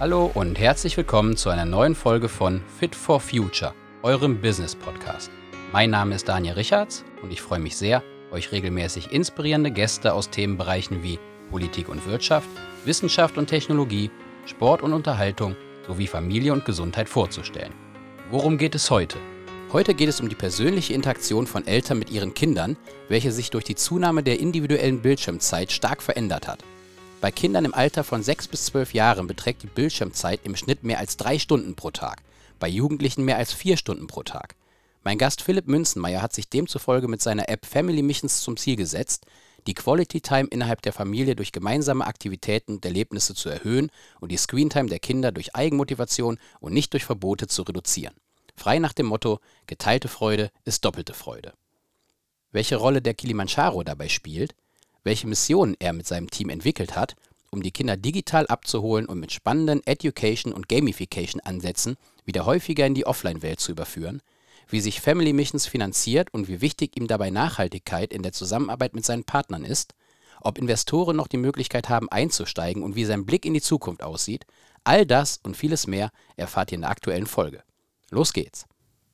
Hallo und herzlich willkommen zu einer neuen Folge von Fit for Future, eurem Business Podcast. Mein Name ist Daniel Richards und ich freue mich sehr, euch regelmäßig inspirierende Gäste aus Themenbereichen wie Politik und Wirtschaft, Wissenschaft und Technologie, Sport und Unterhaltung sowie Familie und Gesundheit vorzustellen. Worum geht es heute? Heute geht es um die persönliche Interaktion von Eltern mit ihren Kindern, welche sich durch die Zunahme der individuellen Bildschirmzeit stark verändert hat. Bei Kindern im Alter von 6 bis 12 Jahren beträgt die Bildschirmzeit im Schnitt mehr als 3 Stunden pro Tag, bei Jugendlichen mehr als 4 Stunden pro Tag. Mein Gast Philipp Münzenmeier hat sich demzufolge mit seiner App Family Missions zum Ziel gesetzt, die Quality Time innerhalb der Familie durch gemeinsame Aktivitäten und Erlebnisse zu erhöhen und die Screen Time der Kinder durch Eigenmotivation und nicht durch Verbote zu reduzieren. Frei nach dem Motto, geteilte Freude ist doppelte Freude. Welche Rolle der Kilimanjaro dabei spielt, welche Missionen er mit seinem Team entwickelt hat, um die Kinder digital abzuholen und mit spannenden Education- und Gamification-Ansätzen wieder häufiger in die Offline-Welt zu überführen, wie sich Family Missions finanziert und wie wichtig ihm dabei Nachhaltigkeit in der Zusammenarbeit mit seinen Partnern ist, ob Investoren noch die Möglichkeit haben einzusteigen und wie sein Blick in die Zukunft aussieht, all das und vieles mehr erfahrt ihr in der aktuellen Folge. Los geht's!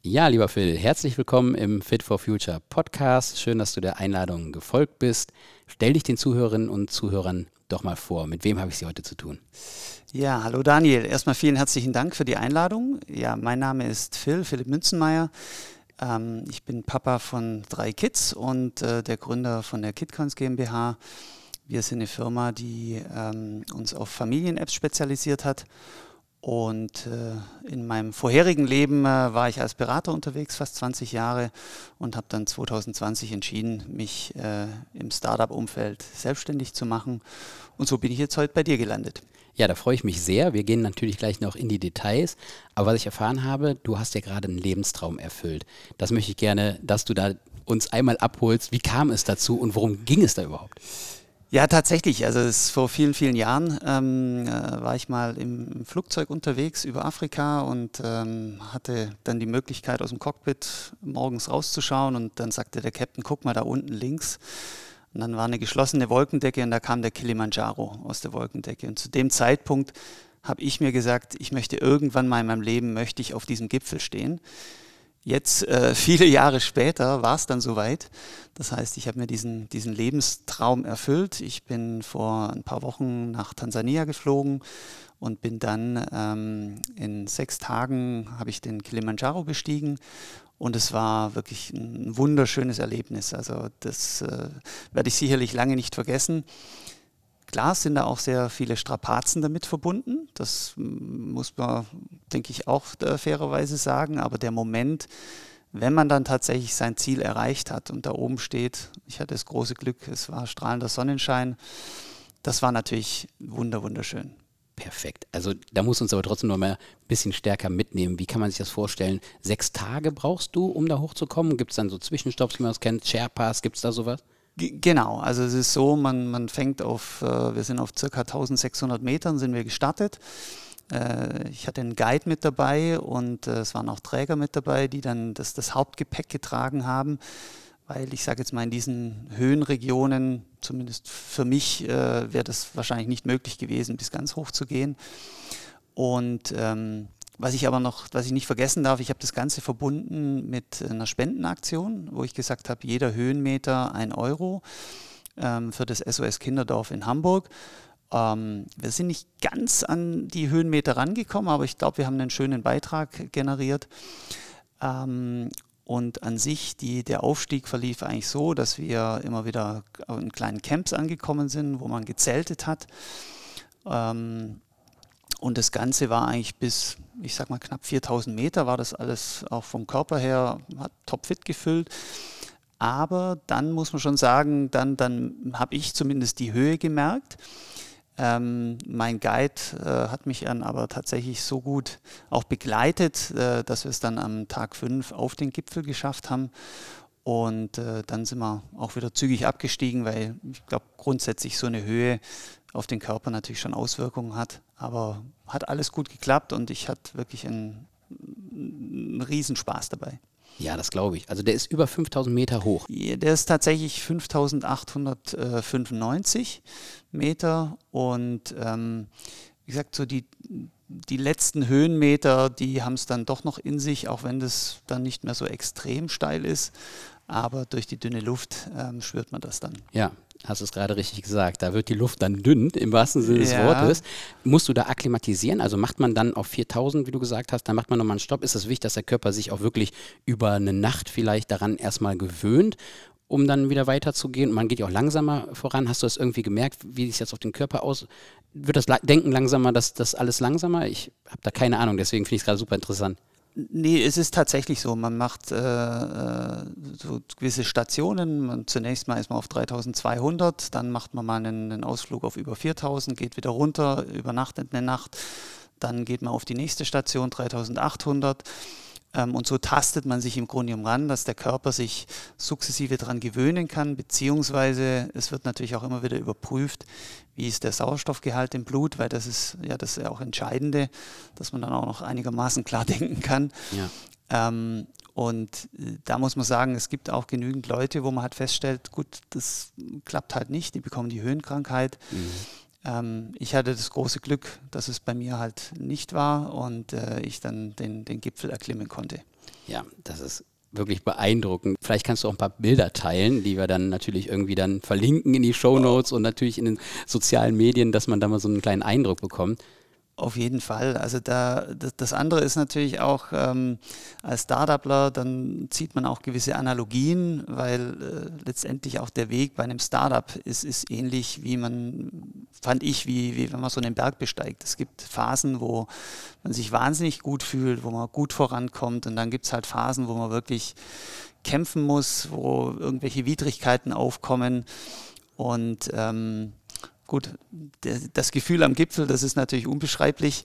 Ja, lieber Phil, herzlich willkommen im Fit for Future Podcast. Schön, dass du der Einladung gefolgt bist. Stell dich den Zuhörerinnen und Zuhörern doch mal vor. Mit wem habe ich sie heute zu tun? Ja, hallo Daniel. Erstmal vielen herzlichen Dank für die Einladung. Ja, mein Name ist Phil, Philipp Münzenmeier. Ähm, ich bin Papa von drei Kids und äh, der Gründer von der KidCons GmbH. Wir sind eine Firma, die ähm, uns auf Familien-Apps spezialisiert hat und äh, in meinem vorherigen Leben äh, war ich als Berater unterwegs, fast 20 Jahre, und habe dann 2020 entschieden, mich äh, im Startup-Umfeld selbstständig zu machen. Und so bin ich jetzt heute bei dir gelandet. Ja, da freue ich mich sehr. Wir gehen natürlich gleich noch in die Details. Aber was ich erfahren habe, du hast ja gerade einen Lebenstraum erfüllt. Das möchte ich gerne, dass du da uns einmal abholst. Wie kam es dazu und worum ging es da überhaupt? Ja, tatsächlich. Also es, vor vielen, vielen Jahren ähm, äh, war ich mal im Flugzeug unterwegs über Afrika und ähm, hatte dann die Möglichkeit, aus dem Cockpit morgens rauszuschauen und dann sagte der Captain, guck mal da unten links. Und dann war eine geschlossene Wolkendecke und da kam der Kilimanjaro aus der Wolkendecke. Und zu dem Zeitpunkt habe ich mir gesagt, ich möchte irgendwann mal in meinem Leben, möchte ich auf diesem Gipfel stehen. Jetzt, äh, viele Jahre später, war es dann soweit. Das heißt, ich habe mir diesen, diesen Lebenstraum erfüllt. Ich bin vor ein paar Wochen nach Tansania geflogen und bin dann ähm, in sechs Tagen habe ich den Kilimanjaro bestiegen und es war wirklich ein wunderschönes Erlebnis. Also das äh, werde ich sicherlich lange nicht vergessen. Klar sind da auch sehr viele Strapazen damit verbunden. Das muss man, denke ich, auch äh, fairerweise sagen. Aber der Moment, wenn man dann tatsächlich sein Ziel erreicht hat und da oben steht, ich hatte das große Glück, es war strahlender Sonnenschein, das war natürlich wunder, wunderschön. Perfekt. Also da muss uns aber trotzdem noch mal ein bisschen stärker mitnehmen. Wie kann man sich das vorstellen? Sechs Tage brauchst du, um da hochzukommen? Gibt es dann so Zwischenstopps, wie man das kennt? Sherpas, gibt es da sowas? Genau, also es ist so, man, man fängt auf, äh, wir sind auf circa 1600 Metern sind wir gestartet. Äh, ich hatte einen Guide mit dabei und äh, es waren auch Träger mit dabei, die dann das, das Hauptgepäck getragen haben, weil ich sage jetzt mal in diesen Höhenregionen, zumindest für mich, äh, wäre das wahrscheinlich nicht möglich gewesen, bis ganz hoch zu gehen. Und ähm, was ich aber noch, was ich nicht vergessen darf, ich habe das Ganze verbunden mit einer Spendenaktion, wo ich gesagt habe, jeder Höhenmeter ein Euro ähm, für das SOS Kinderdorf in Hamburg. Ähm, wir sind nicht ganz an die Höhenmeter rangekommen, aber ich glaube, wir haben einen schönen Beitrag generiert. Ähm, und an sich, die, der Aufstieg verlief eigentlich so, dass wir immer wieder in kleinen Camps angekommen sind, wo man gezeltet hat. Ähm, und das Ganze war eigentlich bis, ich sag mal, knapp 4000 Meter, war das alles auch vom Körper her, hat topfit gefüllt. Aber dann muss man schon sagen, dann, dann habe ich zumindest die Höhe gemerkt. Ähm, mein Guide äh, hat mich dann aber tatsächlich so gut auch begleitet, äh, dass wir es dann am Tag 5 auf den Gipfel geschafft haben. Und äh, dann sind wir auch wieder zügig abgestiegen, weil ich glaube, grundsätzlich so eine Höhe auf den Körper natürlich schon Auswirkungen hat. Aber hat alles gut geklappt und ich hatte wirklich einen, einen Riesenspaß dabei. Ja, das glaube ich. Also der ist über 5000 Meter hoch. Der ist tatsächlich 5895 Meter und ähm, wie gesagt, so die, die letzten Höhenmeter, die haben es dann doch noch in sich, auch wenn das dann nicht mehr so extrem steil ist. Aber durch die dünne Luft ähm, spürt man das dann. Ja, hast du es gerade richtig gesagt. Da wird die Luft dann dünn, im wahrsten Sinne des ja. Wortes. Musst du da akklimatisieren? Also macht man dann auf 4000, wie du gesagt hast, dann macht man nochmal einen Stopp. Ist es wichtig, dass der Körper sich auch wirklich über eine Nacht vielleicht daran erstmal gewöhnt? um dann wieder weiterzugehen. Man geht ja auch langsamer voran. Hast du das irgendwie gemerkt, wie sich das auf den Körper aus? Wird das Denken langsamer, dass das alles langsamer? Ich habe da keine Ahnung, deswegen finde ich es gerade super interessant. Nee, es ist tatsächlich so. Man macht äh, äh so gewisse Stationen. Man, zunächst mal ist man auf 3200, dann macht man mal einen, einen, Ausflug auf über 4000, geht wieder runter, übernachtet eine Nacht. Dann geht man auf die nächste Station 3800 ähm, und so tastet man sich im Grunde genommen ran, dass der Körper sich sukzessive daran gewöhnen kann, beziehungsweise es wird natürlich auch immer wieder überprüft, wie ist der Sauerstoffgehalt im Blut, weil das ist ja das ist ja auch Entscheidende, dass man dann auch noch einigermaßen klar denken kann. Ja. Ähm, und äh, da muss man sagen, es gibt auch genügend Leute, wo man halt feststellt, gut, das klappt halt nicht, die bekommen die Höhenkrankheit. Mhm. Ähm, ich hatte das große Glück, dass es bei mir halt nicht war und äh, ich dann den, den Gipfel erklimmen konnte. Ja, das ist wirklich beeindruckend. Vielleicht kannst du auch ein paar Bilder teilen, die wir dann natürlich irgendwie dann verlinken in die Show Notes und natürlich in den sozialen Medien, dass man da mal so einen kleinen Eindruck bekommt. Auf jeden Fall. Also da, das, andere ist natürlich auch ähm, als Startupler, dann zieht man auch gewisse Analogien, weil äh, letztendlich auch der Weg bei einem Startup ist, ist ähnlich, wie man, fand ich, wie, wie wenn man so einen Berg besteigt. Es gibt Phasen, wo man sich wahnsinnig gut fühlt, wo man gut vorankommt und dann gibt es halt Phasen, wo man wirklich kämpfen muss, wo irgendwelche Widrigkeiten aufkommen und ähm, Gut, das Gefühl am Gipfel, das ist natürlich unbeschreiblich,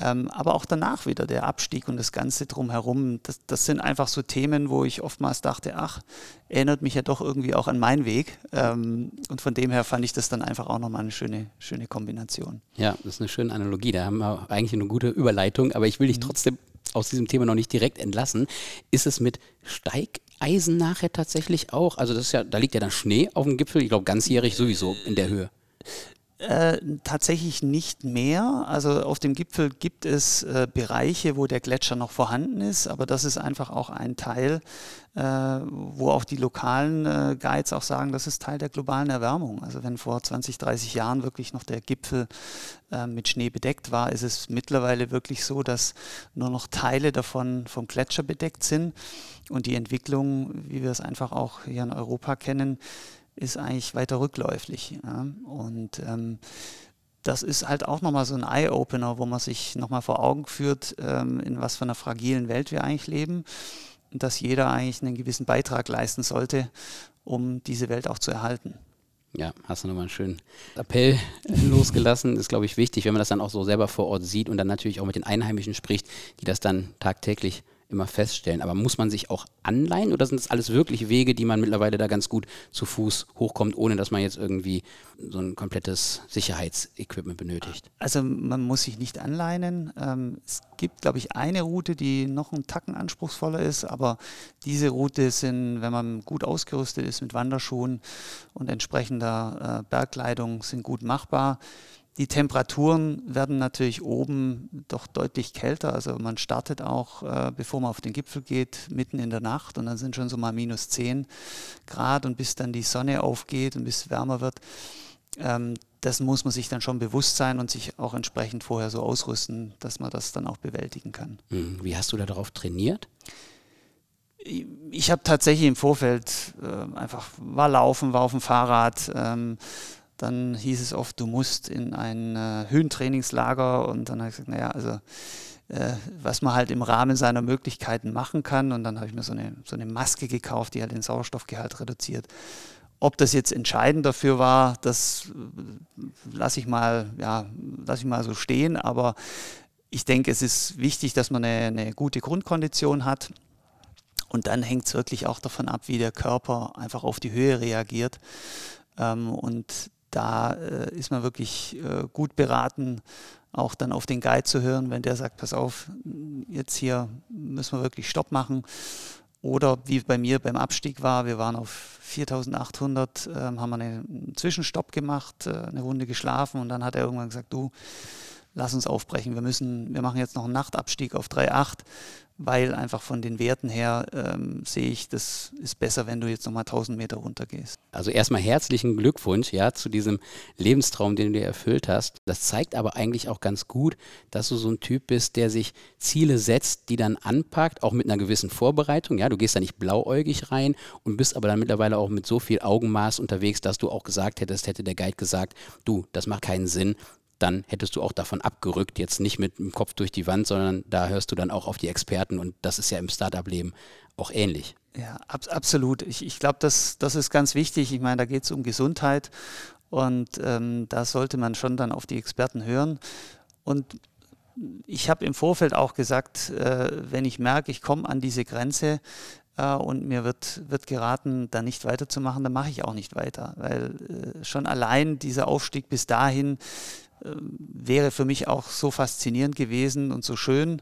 ähm, aber auch danach wieder der Abstieg und das Ganze drumherum, das, das, sind einfach so Themen, wo ich oftmals dachte, ach, erinnert mich ja doch irgendwie auch an meinen Weg. Ähm, und von dem her fand ich das dann einfach auch nochmal eine schöne, schöne Kombination. Ja, das ist eine schöne Analogie. Da haben wir eigentlich eine gute Überleitung, aber ich will dich mhm. trotzdem aus diesem Thema noch nicht direkt entlassen. Ist es mit Steigeisen nachher tatsächlich auch? Also das ist ja, da liegt ja dann Schnee auf dem Gipfel, ich glaube ganzjährig sowieso in der Höhe. Äh, tatsächlich nicht mehr. Also auf dem Gipfel gibt es äh, Bereiche, wo der Gletscher noch vorhanden ist, aber das ist einfach auch ein Teil, äh, wo auch die lokalen äh, Guides auch sagen, das ist Teil der globalen Erwärmung. Also wenn vor 20, 30 Jahren wirklich noch der Gipfel äh, mit Schnee bedeckt war, ist es mittlerweile wirklich so, dass nur noch Teile davon vom Gletscher bedeckt sind und die Entwicklung, wie wir es einfach auch hier in Europa kennen, ist eigentlich weiter rückläufig. Ja? Und ähm, das ist halt auch nochmal so ein Eye-Opener, wo man sich nochmal vor Augen führt, ähm, in was für einer fragilen Welt wir eigentlich leben und dass jeder eigentlich einen gewissen Beitrag leisten sollte, um diese Welt auch zu erhalten. Ja, hast du nochmal einen schönen Appell losgelassen. Ist, glaube ich, wichtig, wenn man das dann auch so selber vor Ort sieht und dann natürlich auch mit den Einheimischen spricht, die das dann tagtäglich immer feststellen. Aber muss man sich auch anleihen oder sind das alles wirklich Wege, die man mittlerweile da ganz gut zu Fuß hochkommt, ohne dass man jetzt irgendwie so ein komplettes Sicherheitsequipment benötigt? Also man muss sich nicht anleihen. Ähm, es gibt, glaube ich, eine Route, die noch einen Tacken anspruchsvoller ist, aber diese Route sind, wenn man gut ausgerüstet ist mit Wanderschuhen und entsprechender äh, Bergkleidung, sind gut machbar. Die Temperaturen werden natürlich oben doch deutlich kälter. Also man startet auch, äh, bevor man auf den Gipfel geht, mitten in der Nacht und dann sind schon so mal minus 10 Grad und bis dann die Sonne aufgeht und bis es wärmer wird. Ähm, das muss man sich dann schon bewusst sein und sich auch entsprechend vorher so ausrüsten, dass man das dann auch bewältigen kann. Hm, wie hast du da darauf trainiert? Ich habe tatsächlich im Vorfeld äh, einfach, war laufen, war auf dem Fahrrad. Ähm, dann hieß es oft, du musst in ein äh, Höhentrainingslager und dann habe ich gesagt, naja, also äh, was man halt im Rahmen seiner Möglichkeiten machen kann und dann habe ich mir so eine, so eine Maske gekauft, die halt den Sauerstoffgehalt reduziert. Ob das jetzt entscheidend dafür war, das äh, lasse ich mal, ja, lasse ich mal so stehen, aber ich denke, es ist wichtig, dass man eine, eine gute Grundkondition hat. Und dann hängt es wirklich auch davon ab, wie der Körper einfach auf die Höhe reagiert. Ähm, und da äh, ist man wirklich äh, gut beraten, auch dann auf den Guide zu hören, wenn der sagt, pass auf, jetzt hier müssen wir wirklich Stopp machen. Oder wie bei mir beim Abstieg war, wir waren auf 4800, äh, haben einen Zwischenstopp gemacht, äh, eine Runde geschlafen und dann hat er irgendwann gesagt, du, lass uns aufbrechen. Wir müssen, wir machen jetzt noch einen Nachtabstieg auf 3,8 weil einfach von den Werten her ähm, sehe ich, das ist besser, wenn du jetzt nochmal 1000 Meter runtergehst. Also erstmal herzlichen Glückwunsch ja, zu diesem Lebenstraum, den du dir erfüllt hast. Das zeigt aber eigentlich auch ganz gut, dass du so ein Typ bist, der sich Ziele setzt, die dann anpackt, auch mit einer gewissen Vorbereitung. Ja, du gehst da nicht blauäugig rein und bist aber dann mittlerweile auch mit so viel Augenmaß unterwegs, dass du auch gesagt hättest, hätte der Guide gesagt, du, das macht keinen Sinn, dann hättest du auch davon abgerückt, jetzt nicht mit dem Kopf durch die Wand, sondern da hörst du dann auch auf die Experten und das ist ja im Startup-Leben auch ähnlich. Ja, ab, absolut. Ich, ich glaube, das, das ist ganz wichtig. Ich meine, da geht es um Gesundheit und ähm, da sollte man schon dann auf die Experten hören. Und ich habe im Vorfeld auch gesagt, äh, wenn ich merke, ich komme an diese Grenze, äh, und mir wird, wird geraten, da nicht weiterzumachen, dann mache ich auch nicht weiter. Weil äh, schon allein dieser Aufstieg bis dahin wäre für mich auch so faszinierend gewesen und so schön,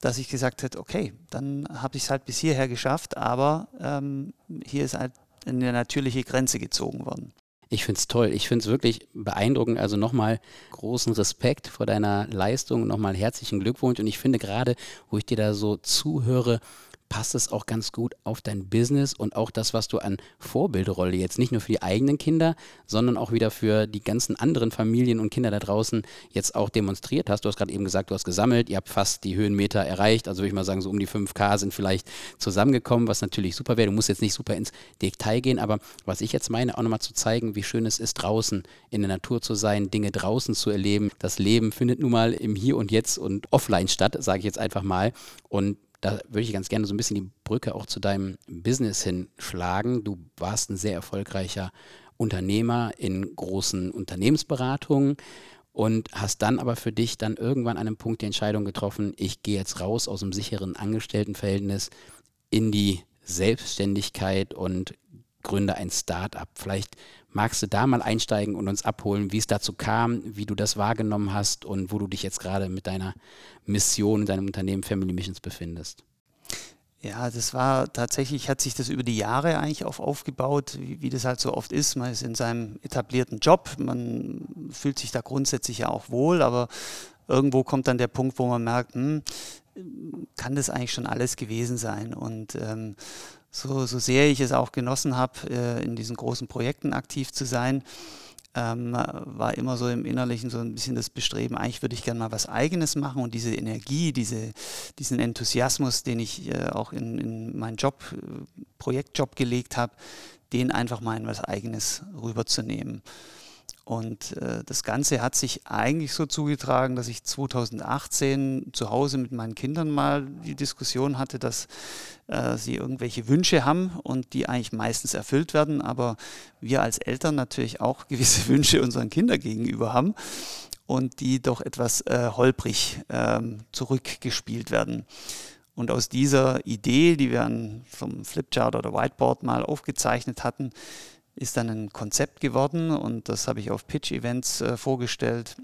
dass ich gesagt hätte, okay, dann habe ich es halt bis hierher geschafft, aber ähm, hier ist halt eine natürliche Grenze gezogen worden. Ich finde es toll. Ich finde es wirklich beeindruckend. Also nochmal großen Respekt vor deiner Leistung, nochmal herzlichen Glückwunsch. Und ich finde gerade, wo ich dir da so zuhöre, passt es auch ganz gut auf dein Business und auch das, was du an Vorbildrolle jetzt nicht nur für die eigenen Kinder, sondern auch wieder für die ganzen anderen Familien und Kinder da draußen jetzt auch demonstriert hast. Du hast gerade eben gesagt, du hast gesammelt, ihr habt fast die Höhenmeter erreicht, also würde ich mal sagen, so um die 5K sind vielleicht zusammengekommen, was natürlich super wäre. Du musst jetzt nicht super ins Detail gehen, aber was ich jetzt meine, auch nochmal zu zeigen, wie schön es ist, draußen in der Natur zu sein, Dinge draußen zu erleben. Das Leben findet nun mal im Hier und Jetzt und offline statt, sage ich jetzt einfach mal. Und da würde ich ganz gerne so ein bisschen die Brücke auch zu deinem Business hinschlagen. Du warst ein sehr erfolgreicher Unternehmer in großen Unternehmensberatungen und hast dann aber für dich dann irgendwann an einem Punkt die Entscheidung getroffen, ich gehe jetzt raus aus dem sicheren Angestelltenverhältnis in die Selbstständigkeit und gründe ein Start-up. Vielleicht magst du da mal einsteigen und uns abholen, wie es dazu kam, wie du das wahrgenommen hast und wo du dich jetzt gerade mit deiner Mission in deinem Unternehmen Family Missions befindest. Ja, das war tatsächlich, hat sich das über die Jahre eigentlich auf aufgebaut, wie, wie, das halt so oft ist. Man ist in seinem etablierten Job, man fühlt sich da grundsätzlich ja auch wohl, aber irgendwo kommt dann der Punkt, wo man merkt, hm, kann das eigentlich schon alles gewesen sein? Und ähm, so, so sehr ich es auch genossen habe, äh, in diesen großen Projekten aktiv zu sein, ähm, war immer so im Innerlichen so ein bisschen das Bestreben, eigentlich würde ich gerne mal was Eigenes machen und diese Energie, diese, diesen Enthusiasmus, den ich äh, auch in, in meinen Job, äh, Projektjob gelegt habe, den einfach mal in was Eigenes rüberzunehmen. Und äh, das Ganze hat sich eigentlich so zugetragen, dass ich 2018 zu Hause mit meinen Kindern mal die Diskussion hatte, dass äh, sie irgendwelche Wünsche haben und die eigentlich meistens erfüllt werden, aber wir als Eltern natürlich auch gewisse Wünsche unseren Kindern gegenüber haben und die doch etwas äh, holprig ähm, zurückgespielt werden. Und aus dieser Idee, die wir an vom Flipchart oder Whiteboard mal aufgezeichnet hatten, ist dann ein Konzept geworden und das habe ich auf Pitch-Events äh, vorgestellt.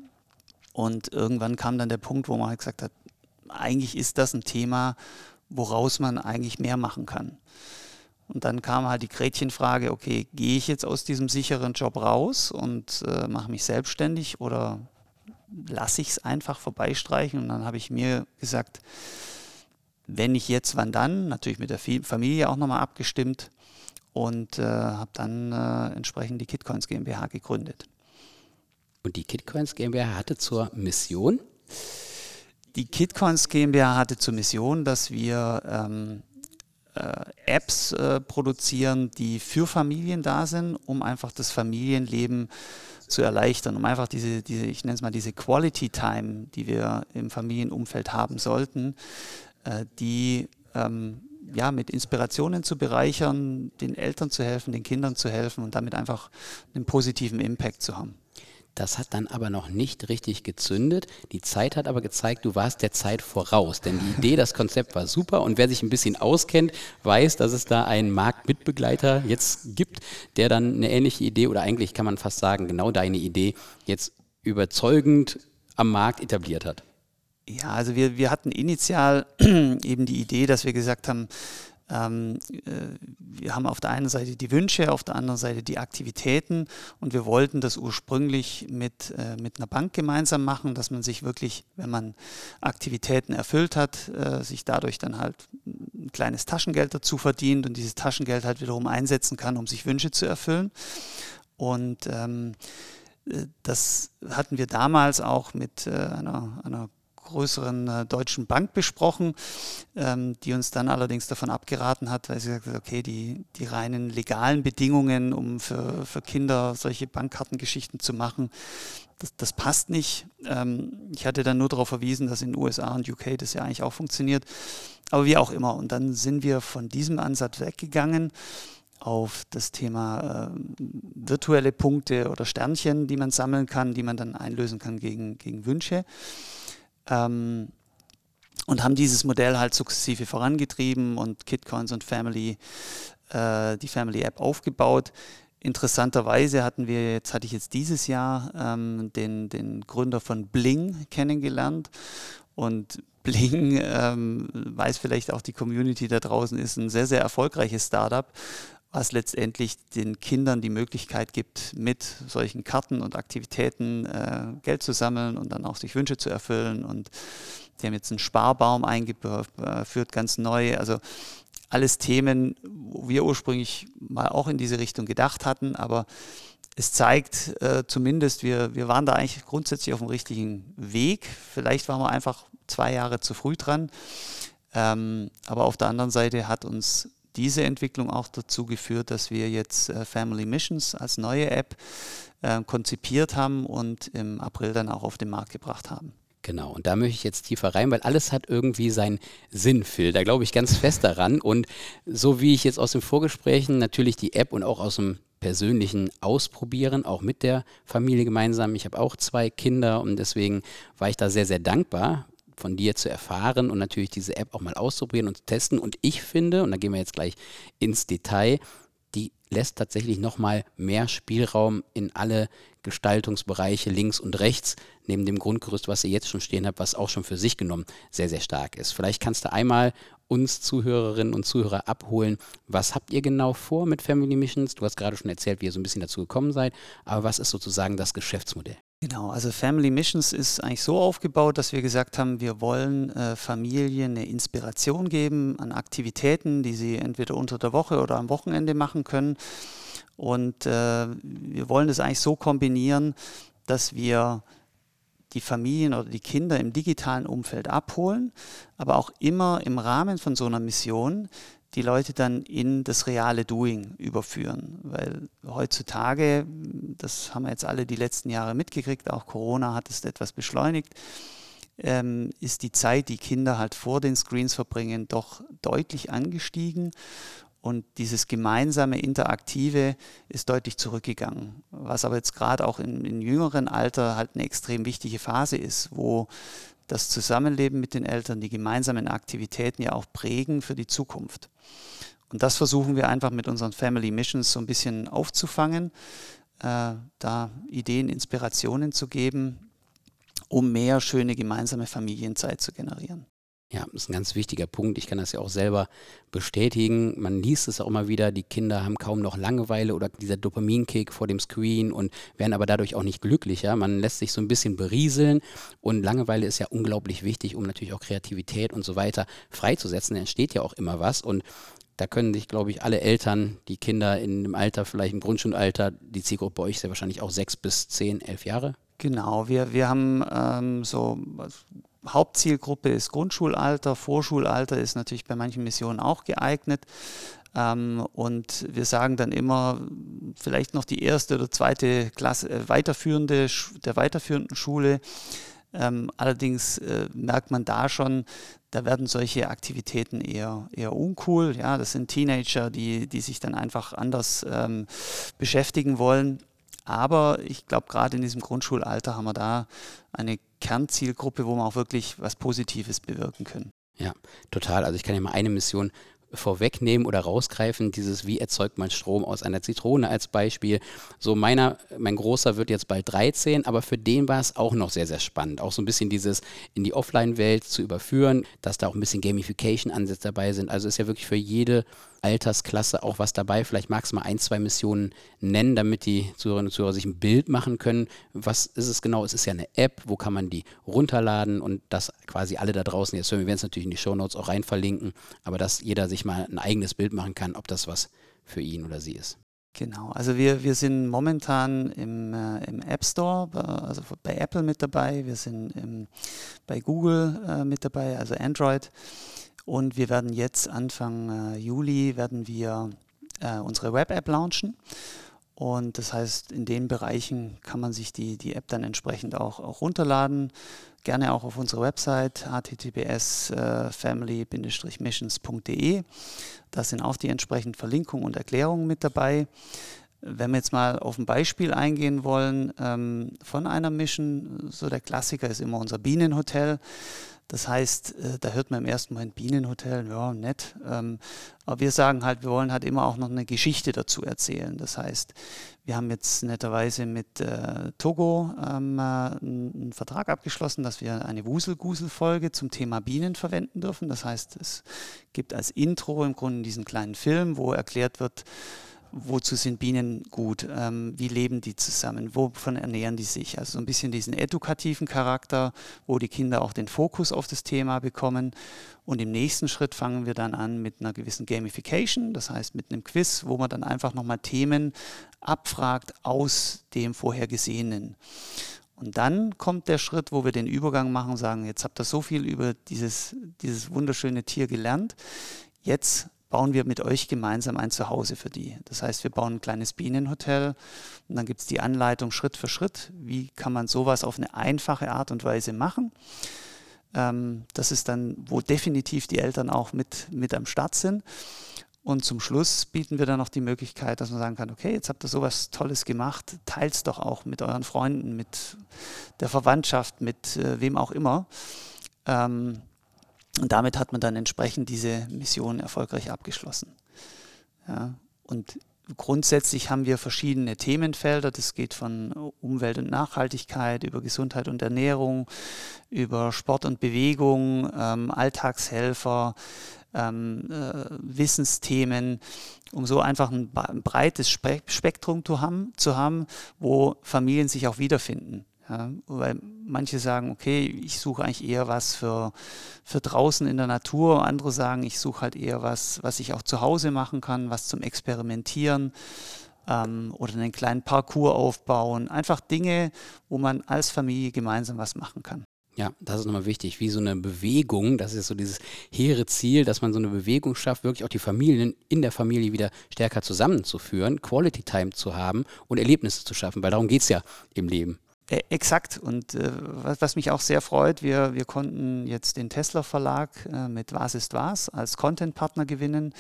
Und irgendwann kam dann der Punkt, wo man halt gesagt hat, eigentlich ist das ein Thema, woraus man eigentlich mehr machen kann. Und dann kam halt die Gretchenfrage, okay, gehe ich jetzt aus diesem sicheren Job raus und äh, mache mich selbstständig oder lasse ich es einfach vorbeistreichen? Und dann habe ich mir gesagt, wenn ich jetzt, wann dann? Natürlich mit der Familie auch nochmal abgestimmt und äh, habe dann äh, entsprechend die Kitcoins GmbH gegründet. Und die Kitcoins GmbH hatte zur Mission? Die Kitcoins GmbH hatte zur Mission, dass wir ähm, äh, Apps äh, produzieren, die für Familien da sind, um einfach das Familienleben zu erleichtern, um einfach diese, diese ich nenne es mal diese Quality Time, die wir im Familienumfeld haben sollten, äh, die ähm, ja, mit Inspirationen zu bereichern, den Eltern zu helfen, den Kindern zu helfen und damit einfach einen positiven Impact zu haben. Das hat dann aber noch nicht richtig gezündet. Die Zeit hat aber gezeigt, du warst der Zeit voraus. Denn die Idee, das Konzept war super. Und wer sich ein bisschen auskennt, weiß, dass es da einen Marktmitbegleiter jetzt gibt, der dann eine ähnliche Idee oder eigentlich kann man fast sagen, genau deine Idee jetzt überzeugend am Markt etabliert hat. Ja, also wir, wir hatten initial eben die Idee, dass wir gesagt haben, Ähm, äh, wir haben auf der einen Seite die Wünsche, auf der anderen Seite die Aktivitäten und wir wollten das ursprünglich mit, äh, mit einer Bank gemeinsam machen, dass man sich wirklich, wenn man Aktivitäten erfüllt hat, äh, sich dadurch dann halt ein kleines Taschengeld dazu verdient und dieses Taschengeld halt wiederum einsetzen kann, um sich Wünsche zu erfüllen. Und ähm, äh, das hatten wir damals auch mit äh, einer, einer größeren äh, deutschen Bank besprochen, ähm, die uns dann allerdings davon abgeraten hat, weil sie gesagt hat, okay, die, die reinen legalen Bedingungen, um für, für Kinder solche Bankkartengeschichten zu machen, das, das passt nicht. Ähm, ich hatte dann nur darauf verwiesen, dass in den USA und UK das ja eigentlich auch funktioniert. Aber wie auch immer. Und dann sind wir von diesem Ansatz weggegangen auf das Thema äh, virtuelle Punkte oder Sternchen, die man sammeln kann, die man dann einlösen kann gegen, gegen Wünsche. Ähm, und haben dieses Modell halt sukzessive vorangetrieben und KitCoins und Family, äh, die Family App aufgebaut. Interessanterweise hatten wir jetzt, hatte ich jetzt dieses Jahr ähm, den, den Gründer von Bling kennengelernt. Und Bling, ähm, weiß vielleicht auch die Community da draußen, ist ein sehr, sehr erfolgreiches Startup was letztendlich den Kindern die Möglichkeit gibt, mit solchen Karten und Aktivitäten äh, Geld zu sammeln und dann auch sich Wünsche zu erfüllen. Und die haben jetzt einen Sparbaum eingeführt, ganz neu. Also alles Themen, wo wir ursprünglich mal auch in diese Richtung gedacht hatten, aber es zeigt äh, zumindest, wir, wir waren da eigentlich grundsätzlich auf dem richtigen Weg. Vielleicht waren wir einfach zwei Jahre zu früh dran. Ähm, aber auf der anderen Seite hat uns diese Entwicklung auch dazu geführt, dass wir jetzt äh, Family Missions als neue App äh, konzipiert haben und im April dann auch auf den Markt gebracht haben. Genau, und da möchte ich jetzt tiefer rein, weil alles hat irgendwie seinen Sinn, Phil. Da glaube ich ganz fest daran. Und so wie ich jetzt aus den Vorgesprächen natürlich die App und auch aus dem persönlichen Ausprobieren, auch mit der Familie gemeinsam. Ich habe auch zwei Kinder und deswegen war ich da sehr, sehr dankbar, von dir zu erfahren und natürlich diese App auch mal auszuprobieren und zu testen. Und ich finde, und da gehen wir jetzt gleich ins Detail, die lässt tatsächlich nochmal mehr Spielraum in alle Gestaltungsbereiche links und rechts, neben dem Grundgerüst, was ihr jetzt schon stehen habt, was auch schon für sich genommen sehr, sehr stark ist. Vielleicht kannst du einmal uns Zuhörerinnen und Zuhörer abholen. Was habt ihr genau vor mit Family Missions? Du hast gerade schon erzählt, wie ihr so ein bisschen dazu gekommen seid, aber was ist sozusagen das Geschäftsmodell? Genau, also Family Missions ist eigentlich so aufgebaut, dass wir gesagt haben, wir wollen äh, Familien eine Inspiration geben an Aktivitäten, die sie entweder unter der Woche oder am Wochenende machen können. Und äh, wir wollen das eigentlich so kombinieren, dass wir die Familien oder die Kinder im digitalen Umfeld abholen, aber auch immer im Rahmen von so einer Mission die Leute dann in das reale Doing überführen. Weil heutzutage, das haben wir jetzt alle die letzten Jahre mitgekriegt, auch Corona hat es etwas beschleunigt, ähm, ist die Zeit, die Kinder halt vor den Screens verbringen, doch deutlich angestiegen. Und dieses gemeinsame Interaktive ist deutlich zurückgegangen. Was aber jetzt gerade auch im, im jüngeren Alter halt eine extrem wichtige Phase ist, wo das Zusammenleben mit den Eltern, die gemeinsamen Aktivitäten ja auch prägen für die Zukunft. Und das versuchen wir einfach mit unseren Family Missions so ein bisschen aufzufangen, äh, da Ideen, Inspirationen zu geben, um mehr schöne gemeinsame Familienzeit zu generieren. Ja, das ist ein ganz wichtiger Punkt. Ich kann das ja auch selber bestätigen. Man liest es auch immer wieder, die Kinder haben kaum noch Langeweile oder dieser Dopaminkick vor dem Screen und werden aber dadurch auch nicht glücklicher. Man lässt sich so ein bisschen berieseln und Langeweile ist ja unglaublich wichtig, um natürlich auch Kreativität und so weiter freizusetzen. Da entsteht ja auch immer was und da können sich, glaube ich, alle Eltern, die Kinder in dem Alter, vielleicht im Grundschulalter, die Zielgruppe bei euch ist ja wahrscheinlich auch sechs bis zehn, elf Jahre. Genau, wir, wir haben ähm, so Hauptzielgruppe ist Grundschulalter, Vorschulalter ist natürlich bei manchen Missionen auch geeignet. Ähm, und wir sagen dann immer, vielleicht noch die erste oder zweite Klasse äh, weiterführende, der weiterführenden Schule. Ähm, allerdings äh, merkt man da schon, da werden solche Aktivitäten eher, eher uncool. Ja, das sind Teenager, die, die sich dann einfach anders ähm, beschäftigen wollen. Aber ich glaube, gerade in diesem Grundschulalter haben wir da eine Kernzielgruppe, wo wir auch wirklich was Positives bewirken können. Ja, total. Also ich kann ja mal eine Mission vorwegnehmen oder rausgreifen, dieses wie erzeugt man Strom aus einer Zitrone als Beispiel. So meiner, mein Großer wird jetzt bald 13, aber für den war es auch noch sehr, sehr spannend. Auch so ein bisschen dieses in die Offline-Welt zu überführen, dass da auch ein bisschen Gamification-Ansätze dabei sind. Also ist ja wirklich für jede Altersklasse auch was dabei. Vielleicht magst du mal ein, zwei Missionen nennen, damit die Zuhörerinnen und Zuhörer sich ein Bild machen können. Was ist es genau? Es ist ja eine App, wo kann man die runterladen und das quasi alle da draußen jetzt hören. Wir werden es natürlich in die Show Notes auch rein verlinken, aber dass jeder sich mal ein eigenes Bild machen kann, ob das was für ihn oder sie ist. Genau, also wir, wir sind momentan im, äh, im App Store, also bei Apple mit dabei, wir sind im, bei Google äh, mit dabei, also Android. Und wir werden jetzt Anfang äh, Juli werden wir äh, unsere Web-App launchen. Und das heißt, in den Bereichen kann man sich die, die App dann entsprechend auch, auch runterladen. Gerne auch auf unserer Website https äh. Da sind auch die entsprechenden Verlinkungen und Erklärungen mit dabei. Wenn wir jetzt mal auf ein Beispiel eingehen wollen ähm, von einer Mission, so der Klassiker ist immer unser Bienenhotel. Das heißt, äh, da hört man im ersten Moment Bienenhotel, ja, nett. Ähm, aber wir sagen halt, wir wollen halt immer auch noch eine Geschichte dazu erzählen. Das heißt, wir haben jetzt netterweise mit äh, Togo ähm, äh, einen Vertrag abgeschlossen, dass wir eine Wusel-Gusel-Folge zum Thema Bienen verwenden dürfen. Das heißt, es gibt als Intro im Grunde diesen kleinen Film, wo erklärt wird, wozu sind Bienen gut, ähm, wie leben die zusammen, wovon ernähren die sich. Also so ein bisschen diesen edukativen Charakter, wo die Kinder auch den Fokus auf das Thema bekommen. Und im nächsten Schritt fangen wir dann an mit einer gewissen Gamification, das heißt mit einem Quiz, wo man dann einfach nochmal Themen abfragt aus dem Vorhergesehenen. Und dann kommt der Schritt, wo wir den Übergang machen und sagen, jetzt habt ihr so viel über dieses, dieses wunderschöne Tier gelernt. Jetzt bauen wir mit euch gemeinsam ein Zuhause für die. Das heißt, wir bauen ein kleines Bienenhotel und dann gibt es die Anleitung Schritt für Schritt, wie kann man sowas auf eine einfache Art und Weise machen. Ähm, das ist dann, wo definitiv die Eltern auch mit, mit am Start sind. Und zum Schluss bieten wir dann noch die Möglichkeit, dass man sagen kann, okay, jetzt habt ihr sowas Tolles gemacht, teilt es doch auch mit euren Freunden, mit der Verwandtschaft, mit äh, wem auch immer. Ähm, und damit hat man dann entsprechend diese Mission erfolgreich abgeschlossen. Ja, und grundsätzlich haben wir verschiedene Themenfelder. Das geht von Umwelt und Nachhaltigkeit über Gesundheit und Ernährung, über Sport und Bewegung, ähm, Alltagshelfer, ähm, äh, Wissensthemen, um so einfach ein, breites Spektrum zu haben, zu haben, wo Familien sich auch wiederfinden. Ja, weil manche sagen, okay, ich suche eigentlich eher was für, für draußen in der Natur. Andere sagen, ich suche halt eher was, was ich auch zu Hause machen kann, was zum Experimentieren ähm, oder einen kleinen Parcours aufbauen. Einfach Dinge, wo man als Familie gemeinsam was machen kann. Ja, das ist nochmal wichtig, wie so eine Bewegung, das ist so dieses hehre Ziel, dass man so eine Bewegung schafft, wirklich auch die Familien in der Familie wieder stärker zusammenzuführen, Quality Time zu haben und Erlebnisse zu schaffen, weil darum geht es ja im Leben. Äh, exakt. Und äh, was, was, mich auch sehr freut, wir, wir konnten jetzt den Tesla Verlag äh, mit Was ist was als Content-Partner gewinnen.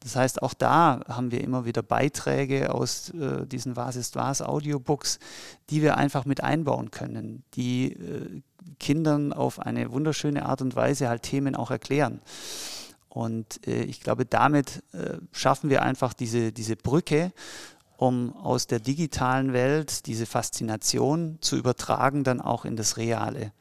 Das heißt, auch da haben wir immer wieder Beiträge aus äh, diesen Was ist was Audiobooks, die wir einfach mit einbauen können, die äh, Kindern auf eine wunderschöne Art und Weise halt Themen auch erklären. Und äh, ich glaube, damit schaffen wir einfach diese, diese Brücke um aus der digitalen Welt diese Faszination zu übertragen, dann auch in das Reale.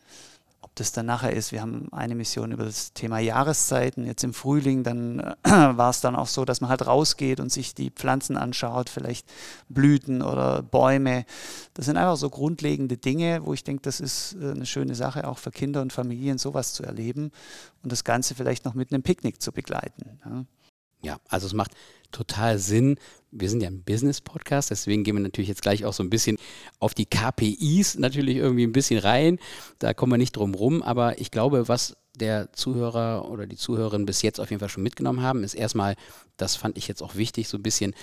Ob das dann nachher ist, wir haben eine Mission über das Thema Jahreszeiten, jetzt im Frühling, dann äh, war es dann auch so, dass man halt rausgeht und sich die Pflanzen anschaut, vielleicht Blüten oder Bäume. Das sind einfach so grundlegende Dinge, wo ich denke, das ist äh, eine schöne Sache, auch für Kinder und Familien sowas zu erleben und das Ganze vielleicht noch mit einem Picknick zu begleiten. Ja. Ja, also es macht total Sinn. Wir sind ja ein Business-Podcast, deswegen gehen wir natürlich jetzt gleich auch so ein bisschen auf die KPIs natürlich irgendwie ein bisschen rein. Da kommen wir nicht drum rum, aber ich glaube, was der Zuhörer oder die Zuhörerin bis jetzt auf jeden Fall schon mitgenommen haben, ist erstmal, das fand ich jetzt auch wichtig, so ein bisschen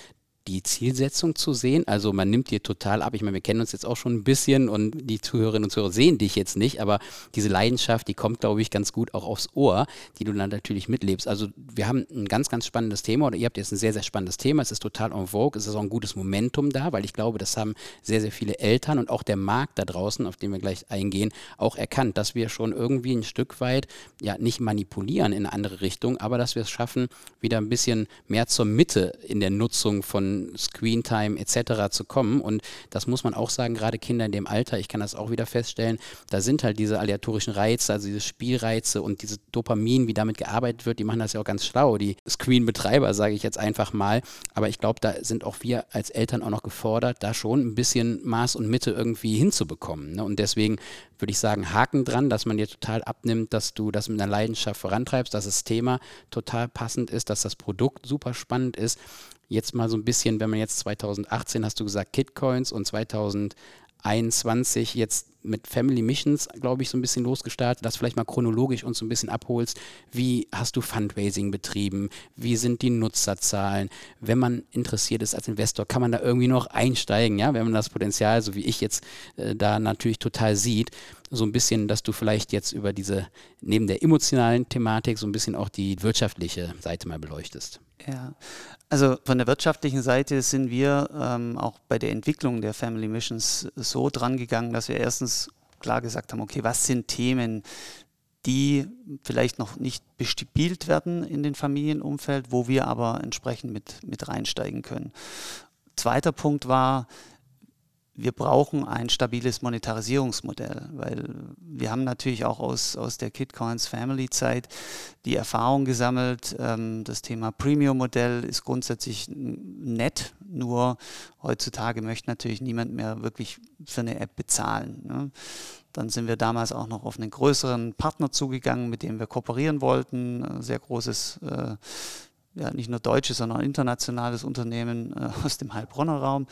die Zielsetzung zu sehen. Also man nimmt dir total ab. Ich meine, wir kennen uns jetzt auch schon ein bisschen und die Zuhörerinnen und Zuhörer sehen dich jetzt nicht, aber diese Leidenschaft, die kommt, glaube ich, ganz gut auch aufs Ohr, die du dann natürlich mitlebst. Also wir haben ein ganz, ganz spannendes Thema oder ihr habt jetzt ein sehr, sehr spannendes Thema. Es ist total en vogue. Es ist auch ein gutes Momentum da, weil ich glaube, das haben sehr, sehr viele Eltern und auch der Markt da draußen, auf den wir gleich eingehen, auch erkannt, dass wir schon irgendwie ein Stück weit, ja, nicht manipulieren in eine andere Richtung, aber dass wir es schaffen, wieder ein bisschen mehr zur Mitte in der Nutzung von Screentime etc. zu kommen. Und das muss man auch sagen, gerade Kinder in dem Alter, ich kann das auch wieder feststellen, da sind halt diese aleatorischen Reize, also diese Spielreize und diese Dopamin, wie damit gearbeitet wird, die machen das ja auch ganz schlau, die Screen-Betreiber, sage ich jetzt einfach mal. Aber ich glaube, da sind auch wir als Eltern auch noch gefordert, da schon ein bisschen Maß und Mitte irgendwie hinzubekommen. Ne? Und deswegen würde ich sagen, Haken dran, dass man dir total abnimmt, dass du das mit einer Leidenschaft vorantreibst, dass das Thema total passend ist, dass das Produkt super spannend ist. Jetzt mal so ein bisschen, wenn man jetzt 2018 hast du gesagt Kitcoins und 2021 jetzt mit Family Missions, glaube ich, so ein bisschen losgestartet, dass vielleicht mal chronologisch uns so ein bisschen abholst. Wie hast du Fundraising betrieben? Wie sind die Nutzerzahlen? Wenn man interessiert ist als Investor, kann man da irgendwie noch einsteigen, ja, wenn man das Potenzial, so wie ich jetzt, äh, da natürlich total sieht. So ein bisschen, dass du vielleicht jetzt über diese, neben der emotionalen Thematik, so ein bisschen auch die wirtschaftliche Seite mal beleuchtest. Ja, also von der wirtschaftlichen Seite sind wir ähm, auch bei der Entwicklung der Family Missions so dran gegangen, dass wir erstens klar gesagt haben, okay, was sind Themen, die vielleicht noch nicht bespielt werden in den Familienumfeld, wo wir aber entsprechend mit, mit reinsteigen können. Zweiter Punkt war, wir brauchen ein stabiles Monetarisierungsmodell, weil wir haben natürlich auch aus, aus der Kitcoins Family Zeit die Erfahrung gesammelt, ähm, das Thema Premium-Modell ist grundsätzlich nett, nur heutzutage möchte natürlich niemand mehr wirklich für eine App bezahlen. Ne? Dann sind wir damals auch noch auf einen größeren Partner zugegangen, mit dem wir kooperieren wollten, ein sehr großes äh, ja, nicht nur deutsches, sondern internationales Unternehmen äh, aus dem Heilbronner Raum.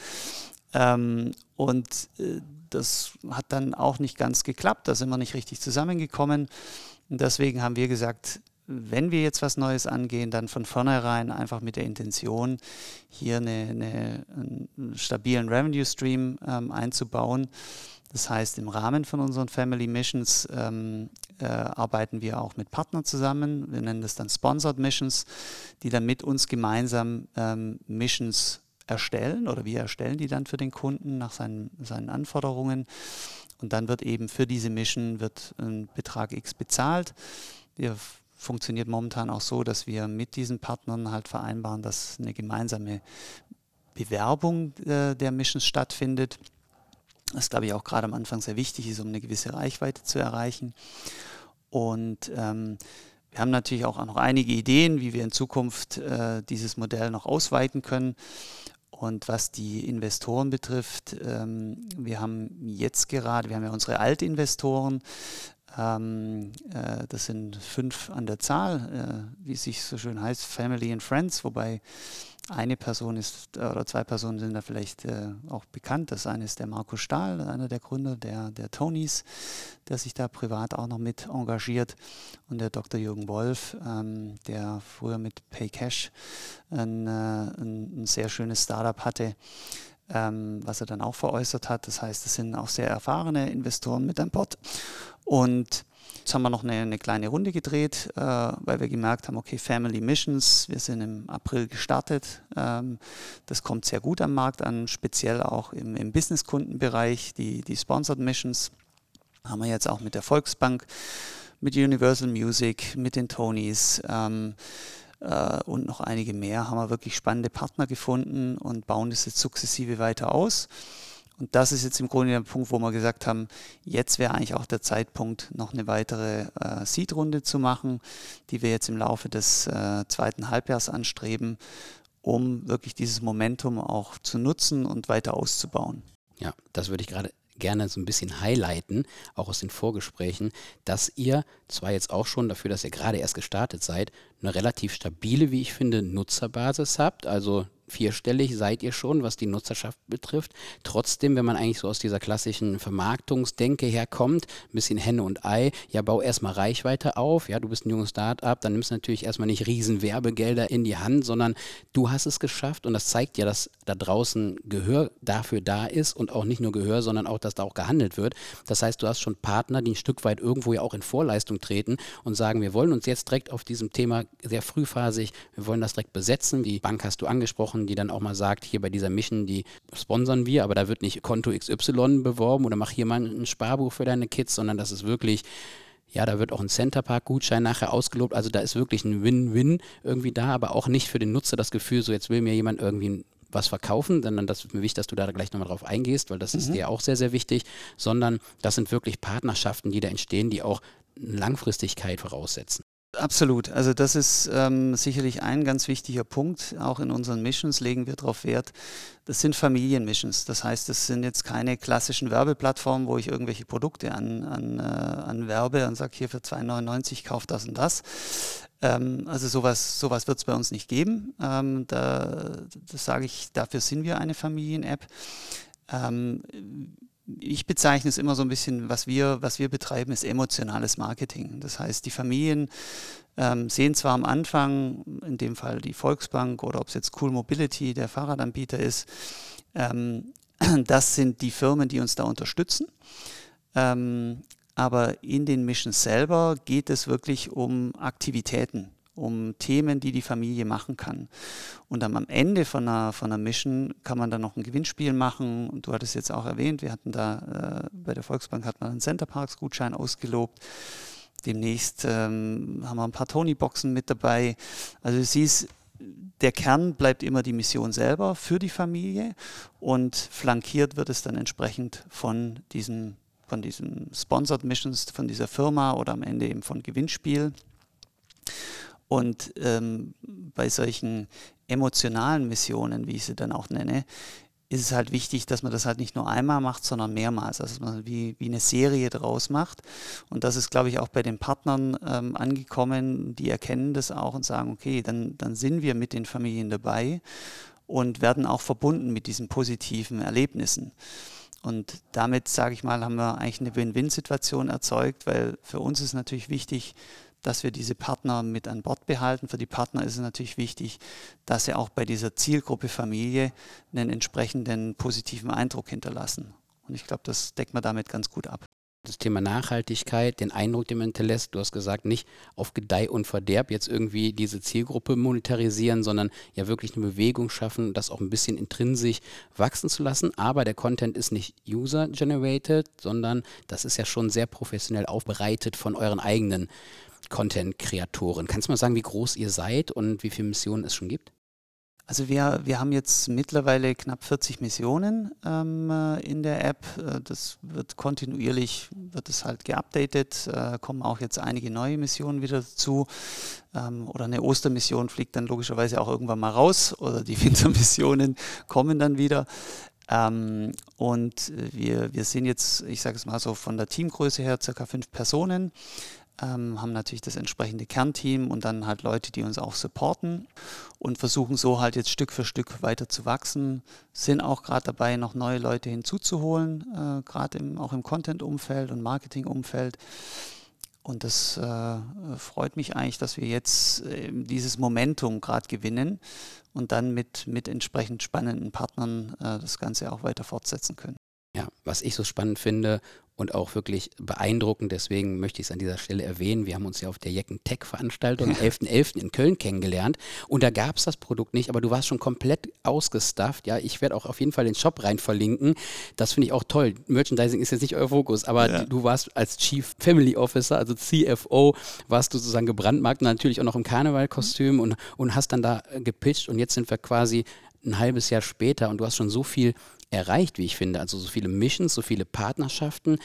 Ähm, und äh, das hat dann auch nicht ganz geklappt, da sind wir nicht richtig zusammengekommen. Und deswegen haben wir gesagt, wenn wir jetzt was Neues angehen, dann von vornherein einfach mit der Intention, hier eine, eine, einen stabilen Revenue Stream ähm, einzubauen. Das heißt, im Rahmen von unseren Family Missions ähm, äh, arbeiten wir auch mit Partnern zusammen. Wir nennen das dann Sponsored Missions, die dann mit uns gemeinsam ähm, Missions erstellen oder wir erstellen die dann für den Kunden nach seinen, seinen Anforderungen. Und dann wird eben für diese Mission wird ein Betrag X bezahlt. Wir funktioniert momentan auch so, dass wir mit diesen Partnern halt vereinbaren, dass eine gemeinsame Bewerbung äh, der Missions stattfindet. Das glaube ich auch gerade am Anfang sehr wichtig ist, um eine gewisse Reichweite zu erreichen. Und ähm, wir haben natürlich auch noch einige Ideen, wie wir in Zukunft äh, dieses Modell noch ausweiten können. Und was die Investoren betrifft, ähm, wir haben jetzt gerade, wir haben ja unsere Altinvestoren, ähm, äh, das sind fünf an der Zahl, äh, wie es sich so schön heißt, Family and Friends, wobei eine Person ist, oder zwei Personen sind da vielleicht äh, auch bekannt. Das eine ist der Markus Stahl, einer der Gründer der, der Tonys, der sich da privat auch noch mit engagiert. Und der Dr. Jürgen Wolf, ähm, der früher mit Paycash ein, äh, ein, ein sehr schönes Startup hatte. Ähm, was er dann auch veräußert hat. Das heißt, es sind auch sehr erfahrene Investoren mit an Bord. Und Jetzt haben wir noch eine, eine kleine Runde gedreht, äh, weil wir gemerkt haben, okay, Family Missions, wir sind im April gestartet. Ähm, das kommt sehr gut am Markt an, speziell auch im, im Business-Kundenbereich, die, die Sponsored Missions. Haben wir jetzt auch mit der Volksbank, mit Universal Music, mit den Tonys. Ähm, äh, und noch einige mehr haben wir wirklich spannende Partner gefunden und bauen das jetzt sukzessive weiter aus. Und das ist jetzt im Grunde der Punkt, wo wir gesagt haben, jetzt wäre eigentlich auch der Zeitpunkt, noch eine weitere äh, Seed-Runde zu machen, die wir jetzt im Laufe des äh, zweiten Halbjahres anstreben, um wirklich dieses Momentum auch zu nutzen und weiter auszubauen. Ja, das würde ich gerade gerne so ein bisschen highlighten, auch aus den Vorgesprächen, dass ihr zwar jetzt auch schon dafür, dass ihr gerade erst gestartet seid, eine relativ stabile, wie ich finde, Nutzerbasis habt. Also vierstellig seid ihr schon, was die Nutzerschaft betrifft. Trotzdem, wenn man eigentlich so aus dieser klassischen Vermarktungsdenke herkommt, ein bisschen Henne und Ei, ja, bau erstmal Reichweite auf, ja, du bist ein junges Start-up, dann nimmst du natürlich erstmal nicht riesen Werbegelder in die Hand, sondern du hast es geschafft und das zeigt ja, dass da draußen Gehör dafür da ist und auch nicht nur Gehör, sondern auch, dass da auch gehandelt wird. Das heißt, du hast schon Partner, die ein Stück weit irgendwo ja auch in Vorleistung treten und sagen, wir wollen uns jetzt direkt auf diesem Thema sehr frühphasig, wir wollen das direkt besetzen. Die Bank hast du angesprochen, die dann auch mal sagt, hier bei dieser Mission, die sponsern wir, aber da wird nicht Konto XY beworben oder mach hier mal ein Sparbuch für deine Kids, sondern das ist wirklich ja, da wird auch ein Centerpark-Gutschein nachher ausgelobt. Also da ist wirklich ein Win-Win irgendwie da, aber auch nicht für den Nutzer das Gefühl, so jetzt will mir jemand irgendwie was verkaufen, sondern das ist mir wichtig, dass du da gleich nochmal drauf eingehst, weil das mhm. ist dir auch sehr, sehr wichtig, sondern das sind wirklich Partnerschaften, die da entstehen, die auch Langfristigkeit voraussetzen. Absolut. Also das ist ähm, sicherlich ein ganz wichtiger Punkt. Auch in unseren Missions legen wir darauf Wert. Das sind Familienmissions. Das heißt, das sind jetzt keine klassischen Werbeplattformen, wo ich irgendwelche Produkte an, an, äh, an werbe und sage, hier für 2,99 kauft das und das. Ähm, also sowas, sowas wird es bei uns nicht geben. Ähm, da, das sage ich, dafür sind wir eine Familien-App. Ähm, ich bezeichne es immer so ein bisschen, was wir, was wir betreiben, ist emotionales Marketing. Das heißt, die Familien ähm, sehen zwar am Anfang, in dem Fall die Volksbank oder ob es jetzt Cool Mobility, der Fahrradanbieter ist, ähm, das sind die Firmen, die uns da unterstützen. Ähm, aber in den Missions selber geht es wirklich um Aktivitäten um Themen, die die Familie machen kann. Und dann am Ende von einer, von einer Mission kann man dann noch ein Gewinnspiel machen. Und du hattest jetzt auch erwähnt, wir hatten da äh, bei der Volksbank hat man einen Centerparks-Gutschein ausgelobt. Demnächst ähm, haben wir ein paar Tony-Boxen mit dabei. Also du siehst, der Kern bleibt immer die Mission selber für die Familie und flankiert wird es dann entsprechend von diesen, von diesen Sponsored Missions, von dieser Firma oder am Ende eben von Gewinnspiel. Und ähm, bei solchen emotionalen Missionen, wie ich sie dann auch nenne, ist es halt wichtig, dass man das halt nicht nur einmal macht, sondern mehrmals, also dass man wie, wie eine Serie draus macht. Und das ist, glaube ich, auch bei den Partnern ähm, angekommen, die erkennen das auch und sagen, okay, dann, dann sind wir mit den Familien dabei und werden auch verbunden mit diesen positiven Erlebnissen. Und damit, sage ich mal, haben wir eigentlich eine Win-Win-Situation erzeugt, weil für uns ist natürlich wichtig, dass wir diese Partner mit an Bord behalten. Für die Partner ist es natürlich wichtig, dass sie auch bei dieser Zielgruppe Familie einen entsprechenden positiven Eindruck hinterlassen. Und ich glaube, das deckt man damit ganz gut ab das Thema Nachhaltigkeit, den Eindruck, den man hinterlässt. Du hast gesagt, nicht auf Gedeih und Verderb jetzt irgendwie diese Zielgruppe monetarisieren, sondern ja wirklich eine Bewegung schaffen, das auch ein bisschen intrinsisch wachsen zu lassen. Aber der Content ist nicht user-generated, sondern das ist ja schon sehr professionell aufbereitet von euren eigenen Content-Kreatoren. Kannst du mal sagen, wie groß ihr seid und wie viele Missionen es schon gibt? Also wir, wir haben jetzt mittlerweile knapp 40 Missionen ähm, äh, in der App. Äh, das wird kontinuierlich, wird es halt geupdatet, äh, kommen auch jetzt einige neue Missionen wieder dazu. Ähm, oder eine Ostermission fliegt dann logischerweise auch irgendwann mal raus oder die Wintermissionen kommen dann wieder. Ähm, und wir, wir sind jetzt, ich sage es mal so, von der Teamgröße her circa fünf Personen ähm, haben natürlich das entsprechende Kernteam und dann halt Leute, die uns auch supporten und versuchen so halt jetzt Stück für Stück weiter zu wachsen. Sind auch gerade dabei, noch neue Leute hinzuzuholen, äh, gerade auch im Content-Umfeld und Marketing-Umfeld. Und das äh, freut mich eigentlich, dass wir jetzt äh, dieses Momentum gerade gewinnen und dann mit, mit entsprechend spannenden Partnern äh, das Ganze auch weiter fortsetzen können. Ja, was ich so spannend finde und auch wirklich beeindruckend. Deswegen möchte ich es an dieser Stelle erwähnen. Wir haben uns ja auf der Jecken Tech Veranstaltung am 11.11. .11. in Köln kennengelernt und da gab es das Produkt nicht, aber du warst schon komplett ausgestafft. Ja, ich werde auch auf jeden Fall den Shop rein verlinken. Das finde ich auch toll. Merchandising ist jetzt nicht euer Fokus, aber ja. du warst als Chief Family Officer, also CFO, warst du sozusagen gebrandmarkt, natürlich auch noch im Karnevalkostüm und, und hast dann da gepitcht und jetzt sind wir quasi ein halbes Jahr später und du hast schon so viel erreicht, wie ich finde. Also so viele Missions, so viele Partnerschaften.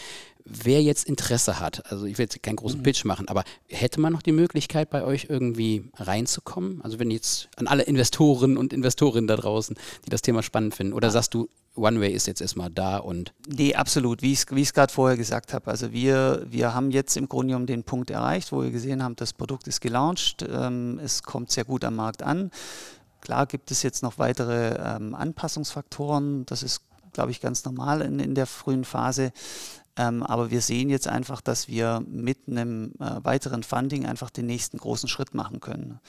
Wer jetzt Interesse hat, also ich will jetzt keinen großen mhm. Pitch machen, aber hätte man noch die Möglichkeit, bei euch irgendwie reinzukommen? Also wenn jetzt an alle Investoren und Investorinnen da draußen, die das Thema spannend finden, oder sagst du, One-Way ist jetzt erstmal da und. Nee, absolut, wie ich es gerade vorher gesagt habe. Also wir, wir haben jetzt im Grunde genommen den Punkt erreicht, wo wir gesehen haben, das Produkt ist gelauncht, ähm, es kommt sehr gut am Markt an. Klar gibt es jetzt noch weitere ähm, Anpassungsfaktoren, das ist, glaube ich, ganz normal in, in der frühen Phase. Ähm, aber wir sehen jetzt einfach, dass wir mit einem äh, weiteren Funding einfach den nächsten großen Schritt machen können.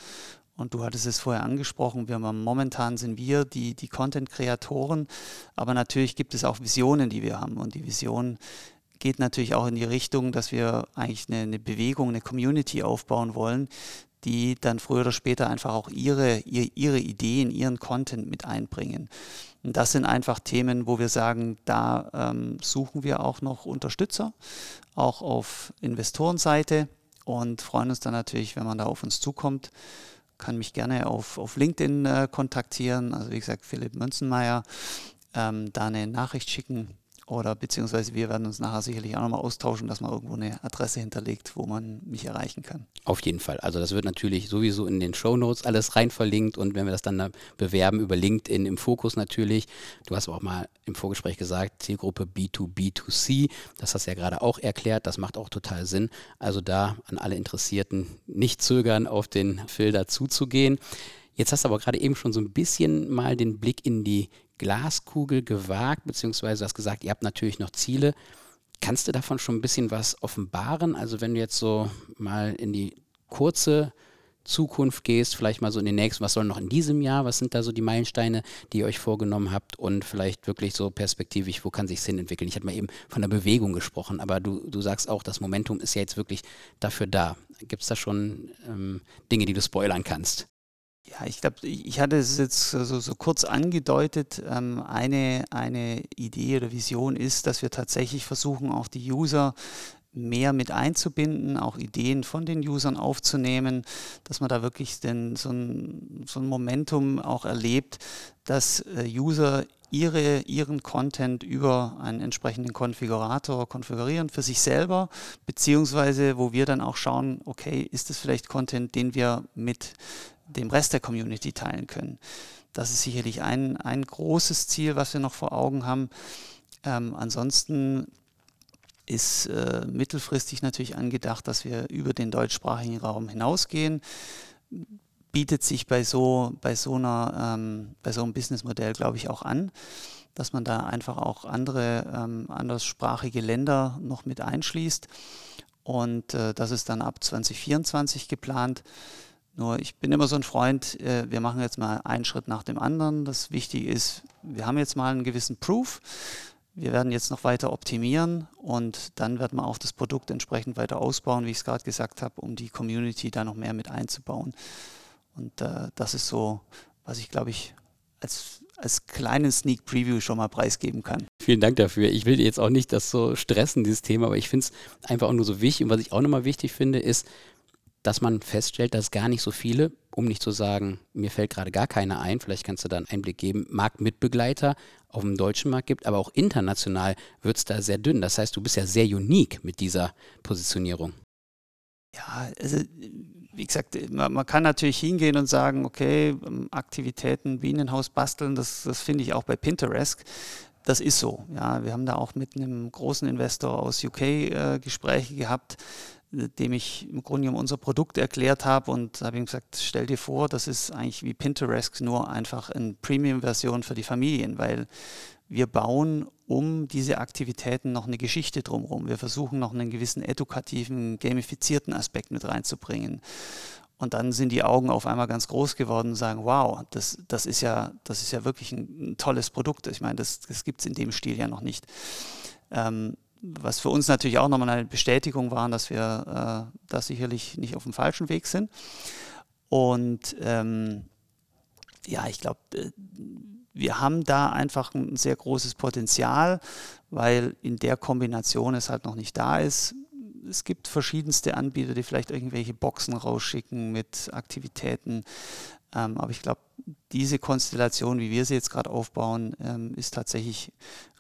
Und du hattest es vorher angesprochen, wir haben, momentan sind wir die, die Content-Kreatoren, aber natürlich gibt es auch Visionen, die wir haben. Und die Vision geht natürlich auch in die Richtung, dass wir eigentlich eine, eine Bewegung, eine Community aufbauen wollen, die dann früher oder später einfach auch ihre, ihre Ideen, ihren Content mit einbringen. Und das sind einfach Themen, wo wir sagen, da ähm, suchen wir auch noch Unterstützer, auch auf Investorenseite und freuen uns dann natürlich, wenn man da auf uns zukommt. Kann mich gerne auf, auf LinkedIn äh, kontaktieren, also wie gesagt, Philipp Münzenmeier, ähm, da eine Nachricht schicken oder beziehungsweise wir werden uns nachher sicherlich auch nochmal austauschen, dass man irgendwo eine Adresse hinterlegt, wo man mich erreichen kann. Auf jeden Fall. Also das wird natürlich sowieso in den Show Notes alles rein verlinkt und wenn wir das dann bewerben über LinkedIn im Fokus natürlich. Du hast auch mal im Vorgespräch gesagt, Zielgruppe B2B2C. Das hast du ja gerade auch erklärt. Das macht auch total Sinn. Also da an alle Interessierten nicht zögern, auf den Filter zuzugehen. Jetzt hast du aber gerade eben schon so ein bisschen mal den Blick in die Glaskugel gewagt, beziehungsweise hast gesagt, ihr habt natürlich noch Ziele. Kannst du davon schon ein bisschen was offenbaren? Also wenn du jetzt so mal in die kurze Zukunft gehst, vielleicht mal so in den nächsten, was soll noch in diesem Jahr, was sind da so die Meilensteine, die ihr euch vorgenommen habt und vielleicht wirklich so perspektivisch, wo kann sich Sinn entwickeln? Ich hatte mal eben von der Bewegung gesprochen, aber du, du sagst auch, das Momentum ist ja jetzt wirklich dafür da. Gibt es da schon ähm, Dinge, die du spoilern kannst? Ja, ich glaube, ich hatte es jetzt so, so kurz angedeutet. Ähm, eine, eine Idee oder Vision ist, dass wir tatsächlich versuchen, auch die User mehr mit einzubinden, auch Ideen von den Usern aufzunehmen, dass man da wirklich den, so, ein, so ein Momentum auch erlebt, dass äh, User ihre, ihren Content über einen entsprechenden Konfigurator konfigurieren für sich selber, beziehungsweise wo wir dann auch schauen, okay, ist das vielleicht Content, den wir mit dem Rest der Community teilen können. Das ist sicherlich ein, ein großes Ziel, was wir noch vor Augen haben. Ähm, ansonsten ist äh, mittelfristig natürlich angedacht, dass wir über den deutschsprachigen Raum hinausgehen. Bietet sich bei so, bei so, einer, ähm, bei so einem Businessmodell, glaube ich, auch an, dass man da einfach auch andere ähm, anderssprachige Länder noch mit einschließt. Und äh, das ist dann ab 2024 geplant. Nur ich bin immer so ein Freund, äh, wir machen jetzt mal einen Schritt nach dem anderen. Das Wichtige ist, wir haben jetzt mal einen gewissen Proof. Wir werden jetzt noch weiter optimieren und dann werden wir auch das Produkt entsprechend weiter ausbauen, wie ich es gerade gesagt habe, um die Community da noch mehr mit einzubauen. Und äh, das ist so, was ich glaube ich als, als kleinen Sneak Preview schon mal preisgeben kann. Vielen Dank dafür. Ich will jetzt auch nicht das so stressen, dieses Thema, aber ich finde es einfach auch nur so wichtig. Und was ich auch nochmal wichtig finde, ist, dass man feststellt, dass gar nicht so viele, um nicht zu sagen, mir fällt gerade gar keiner ein, vielleicht kannst du da einen Einblick geben, Marktmitbegleiter auf dem deutschen Markt gibt, aber auch international wird es da sehr dünn. Das heißt, du bist ja sehr unique mit dieser Positionierung. Ja, also wie gesagt, man, man, kann natürlich hingehen und sagen, okay, Aktivitäten, Bienenhaus basteln, das, das finde ich auch bei Pinterest. Das ist so. Ja, wir haben da auch mit einem großen Investor aus UK äh, Gespräche gehabt dem ich im Grunde genommen unser Produkt erklärt habe und habe ihm gesagt, stell dir vor, das ist eigentlich wie Pinterest, nur einfach eine Premium-Version für die Familien, weil wir bauen um diese Aktivitäten noch eine Geschichte drumherum. Wir versuchen noch einen gewissen edukativen, gamifizierten Aspekt mit reinzubringen. Und dann sind die Augen auf einmal ganz groß geworden und sagen, wow, das, das, ist, ja, das ist ja wirklich ein, ein tolles Produkt. Ich meine, das, das gibt es in dem Stil ja noch nicht. Ähm, was für uns natürlich auch nochmal eine Bestätigung war, dass wir äh, da sicherlich nicht auf dem falschen Weg sind. Und ähm, ja, ich glaube, äh, wir haben da einfach ein sehr großes Potenzial, weil in der Kombination es halt noch nicht da ist. Es gibt verschiedenste Anbieter, die vielleicht irgendwelche Boxen rausschicken mit Aktivitäten. Ähm, aber ich glaube, diese Konstellation, wie wir sie jetzt gerade aufbauen, ähm, ist tatsächlich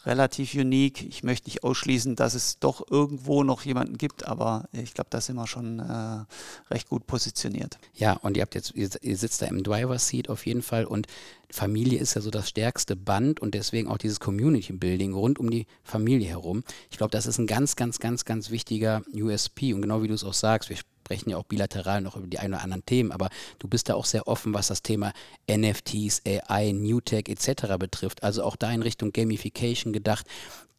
relativ unique. Ich möchte nicht ausschließen, dass es doch irgendwo noch jemanden gibt, aber ich glaube, da sind wir schon äh, recht gut positioniert. Ja, und ihr habt jetzt, ihr, sitzt da im Driver Seat auf jeden Fall und Familie ist ja so das stärkste Band und deswegen auch dieses Community Building rund um die Familie herum. Ich glaube, das ist ein ganz, ganz, ganz, ganz wichtiger USP und genau wie du es auch sagst, wir sprechen ja auch bilateral noch über die ein oder anderen Themen, aber du bist da auch sehr offen, was das Thema NFTs, AI, New Tech etc. betrifft. Also auch da in Richtung Gamification gedacht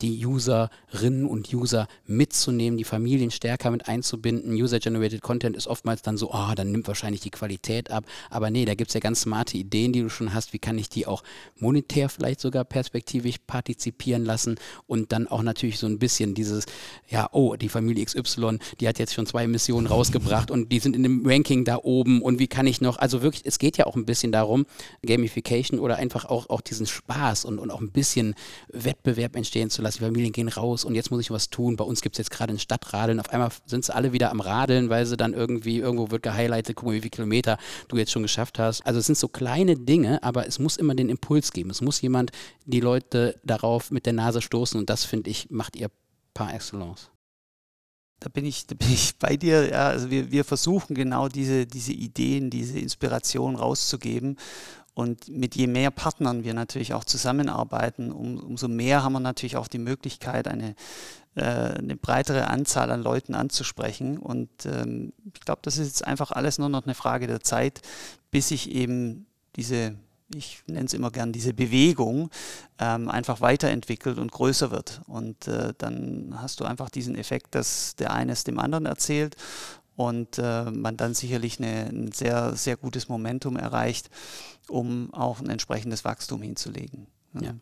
die Userinnen und User mitzunehmen, die Familien stärker mit einzubinden. User-Generated Content ist oftmals dann so, ah, dann nimmt wahrscheinlich die Qualität ab. Aber nee, da gibt es ja ganz smarte Ideen, die du schon hast. Wie kann ich die auch monetär vielleicht sogar perspektivisch partizipieren lassen und dann auch natürlich so ein bisschen dieses, ja, oh, die Familie XY, die hat jetzt schon zwei Missionen rausgebracht und die sind in dem Ranking da oben und wie kann ich noch, also wirklich, es geht ja auch ein bisschen darum, Gamification oder einfach auch, auch diesen Spaß und, und auch ein bisschen Wettbewerb entstehen zu lassen die Familien gehen raus und jetzt muss ich was tun. Bei uns gibt es jetzt gerade ein Stadtradeln. Auf einmal sind sie alle wieder am Radeln, weil sie dann irgendwie, irgendwo wird gehighlightet, guck mal, wie viele Kilometer du jetzt schon geschafft hast. Also es sind so kleine Dinge, aber es muss immer den Impuls geben. Es muss jemand die Leute darauf mit der Nase stoßen und das, finde ich, macht ihr par excellence. Da bin ich, da bin ich bei dir. Ja, also wir, wir versuchen genau diese, diese Ideen, diese Inspiration rauszugeben. Und mit je mehr Partnern wir natürlich auch zusammenarbeiten, um, umso mehr haben wir natürlich auch die Möglichkeit, eine, äh, eine breitere Anzahl an Leuten anzusprechen. Und ähm, ich glaube, das ist jetzt einfach alles nur noch eine Frage der Zeit, bis sich eben diese, ich nenne es immer gern, diese Bewegung ähm, einfach weiterentwickelt und größer wird. Und äh, dann hast du einfach diesen Effekt, dass der eine es dem anderen erzählt und äh, man dann sicherlich eine, ein sehr, sehr gutes Momentum erreicht, um auch ein entsprechendes Wachstum hinzulegen. Ja.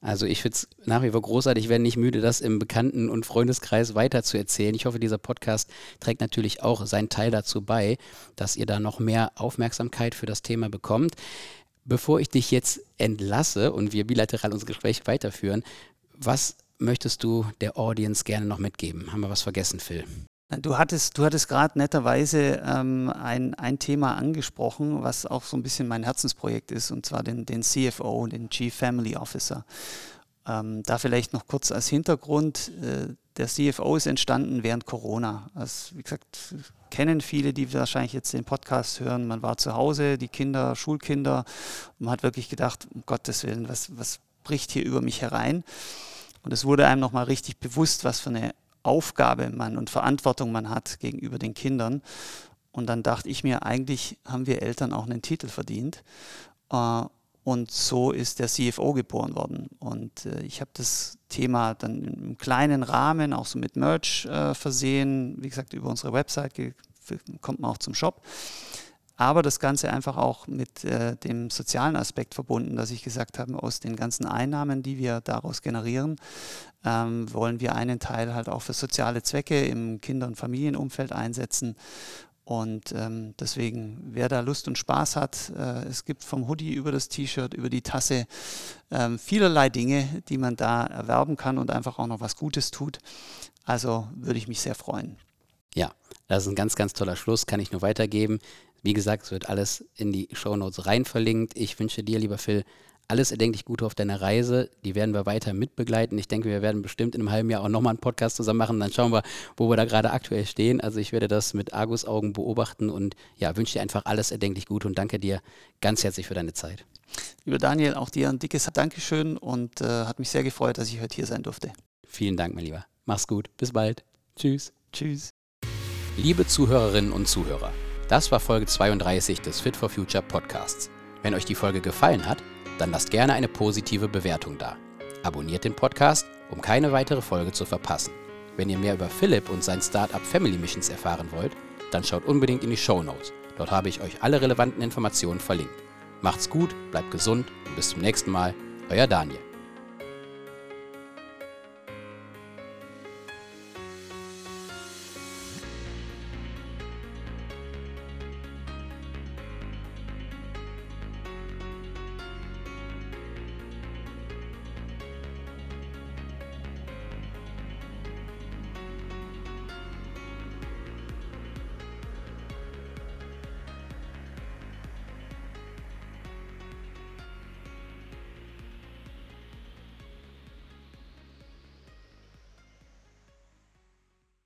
Also ich finde es nach wie vor großartig, ich werde nicht müde, das im Bekannten- und Freundeskreis weiter zu erzählen. Ich hoffe, dieser Podcast trägt natürlich auch seinen Teil dazu bei, dass ihr da noch mehr Aufmerksamkeit für das Thema bekommt. Bevor ich dich jetzt entlasse und wir bilateral unser Gespräch weiterführen, was möchtest du der Audience gerne noch mitgeben? Haben wir was vergessen, Phil? Du hattest, du hattest gerade netterweise ähm, ein, ein Thema angesprochen, was auch so ein bisschen mein Herzensprojekt ist, und zwar den, den CFO, den Chief Family Officer. Ähm, da vielleicht noch kurz als Hintergrund, äh, der CFO ist entstanden während Corona. Also, wie gesagt, kennen viele, die wahrscheinlich jetzt den Podcast hören. Man war zu Hause, die Kinder, Schulkinder, man hat wirklich gedacht, um Gottes Willen, was, was bricht hier über mich herein? Und es wurde einem nochmal richtig bewusst, was für eine Aufgabe man und Verantwortung man hat gegenüber den Kindern. Und dann dachte ich mir, eigentlich haben wir Eltern auch einen Titel verdient. Äh, und so ist der CFO geboren worden. Und äh, ich habe das Thema dann im kleinen Rahmen auch so mit Merch äh, versehen. Wie gesagt, über unsere Website kommt man auch zum Shop aber das Ganze einfach auch mit äh, dem sozialen Aspekt verbunden, dass ich gesagt habe, aus den ganzen Einnahmen, die wir daraus generieren, ähm, wollen wir einen Teil halt auch für soziale Zwecke im Kinder- und Familienumfeld einsetzen. Und ähm, deswegen, wer da Lust und Spaß hat, äh, es gibt vom Hoodie über das T-Shirt, über die Tasse äh, vielerlei Dinge, die man da erwerben kann und einfach auch noch was Gutes tut. Also würde ich mich sehr freuen. Ja, das ist ein ganz, ganz toller Schluss, kann ich nur weitergeben. Wie gesagt, es wird alles in die Shownotes rein verlinkt. Ich wünsche dir, lieber Phil, alles erdenklich Gute auf deiner Reise. Die werden wir weiter mitbegleiten. Ich denke, wir werden bestimmt in einem halben Jahr auch nochmal einen Podcast zusammen machen. Dann schauen wir, wo wir da gerade aktuell stehen. Also ich werde das mit Argus-Augen beobachten und ja, wünsche dir einfach alles erdenklich Gute und danke dir ganz herzlich für deine Zeit. Lieber Daniel, auch dir ein dickes Dankeschön und äh, hat mich sehr gefreut, dass ich heute hier sein durfte. Vielen Dank, mein Lieber. Mach's gut. Bis bald. Tschüss. Tschüss. Liebe Zuhörerinnen und Zuhörer. Das war Folge 32 des Fit for Future Podcasts. Wenn euch die Folge gefallen hat, dann lasst gerne eine positive Bewertung da. Abonniert den Podcast, um keine weitere Folge zu verpassen. Wenn ihr mehr über Philipp und sein Startup Family Missions erfahren wollt, dann schaut unbedingt in die Show Notes. Dort habe ich euch alle relevanten Informationen verlinkt. Macht's gut, bleibt gesund und bis zum nächsten Mal. Euer Daniel.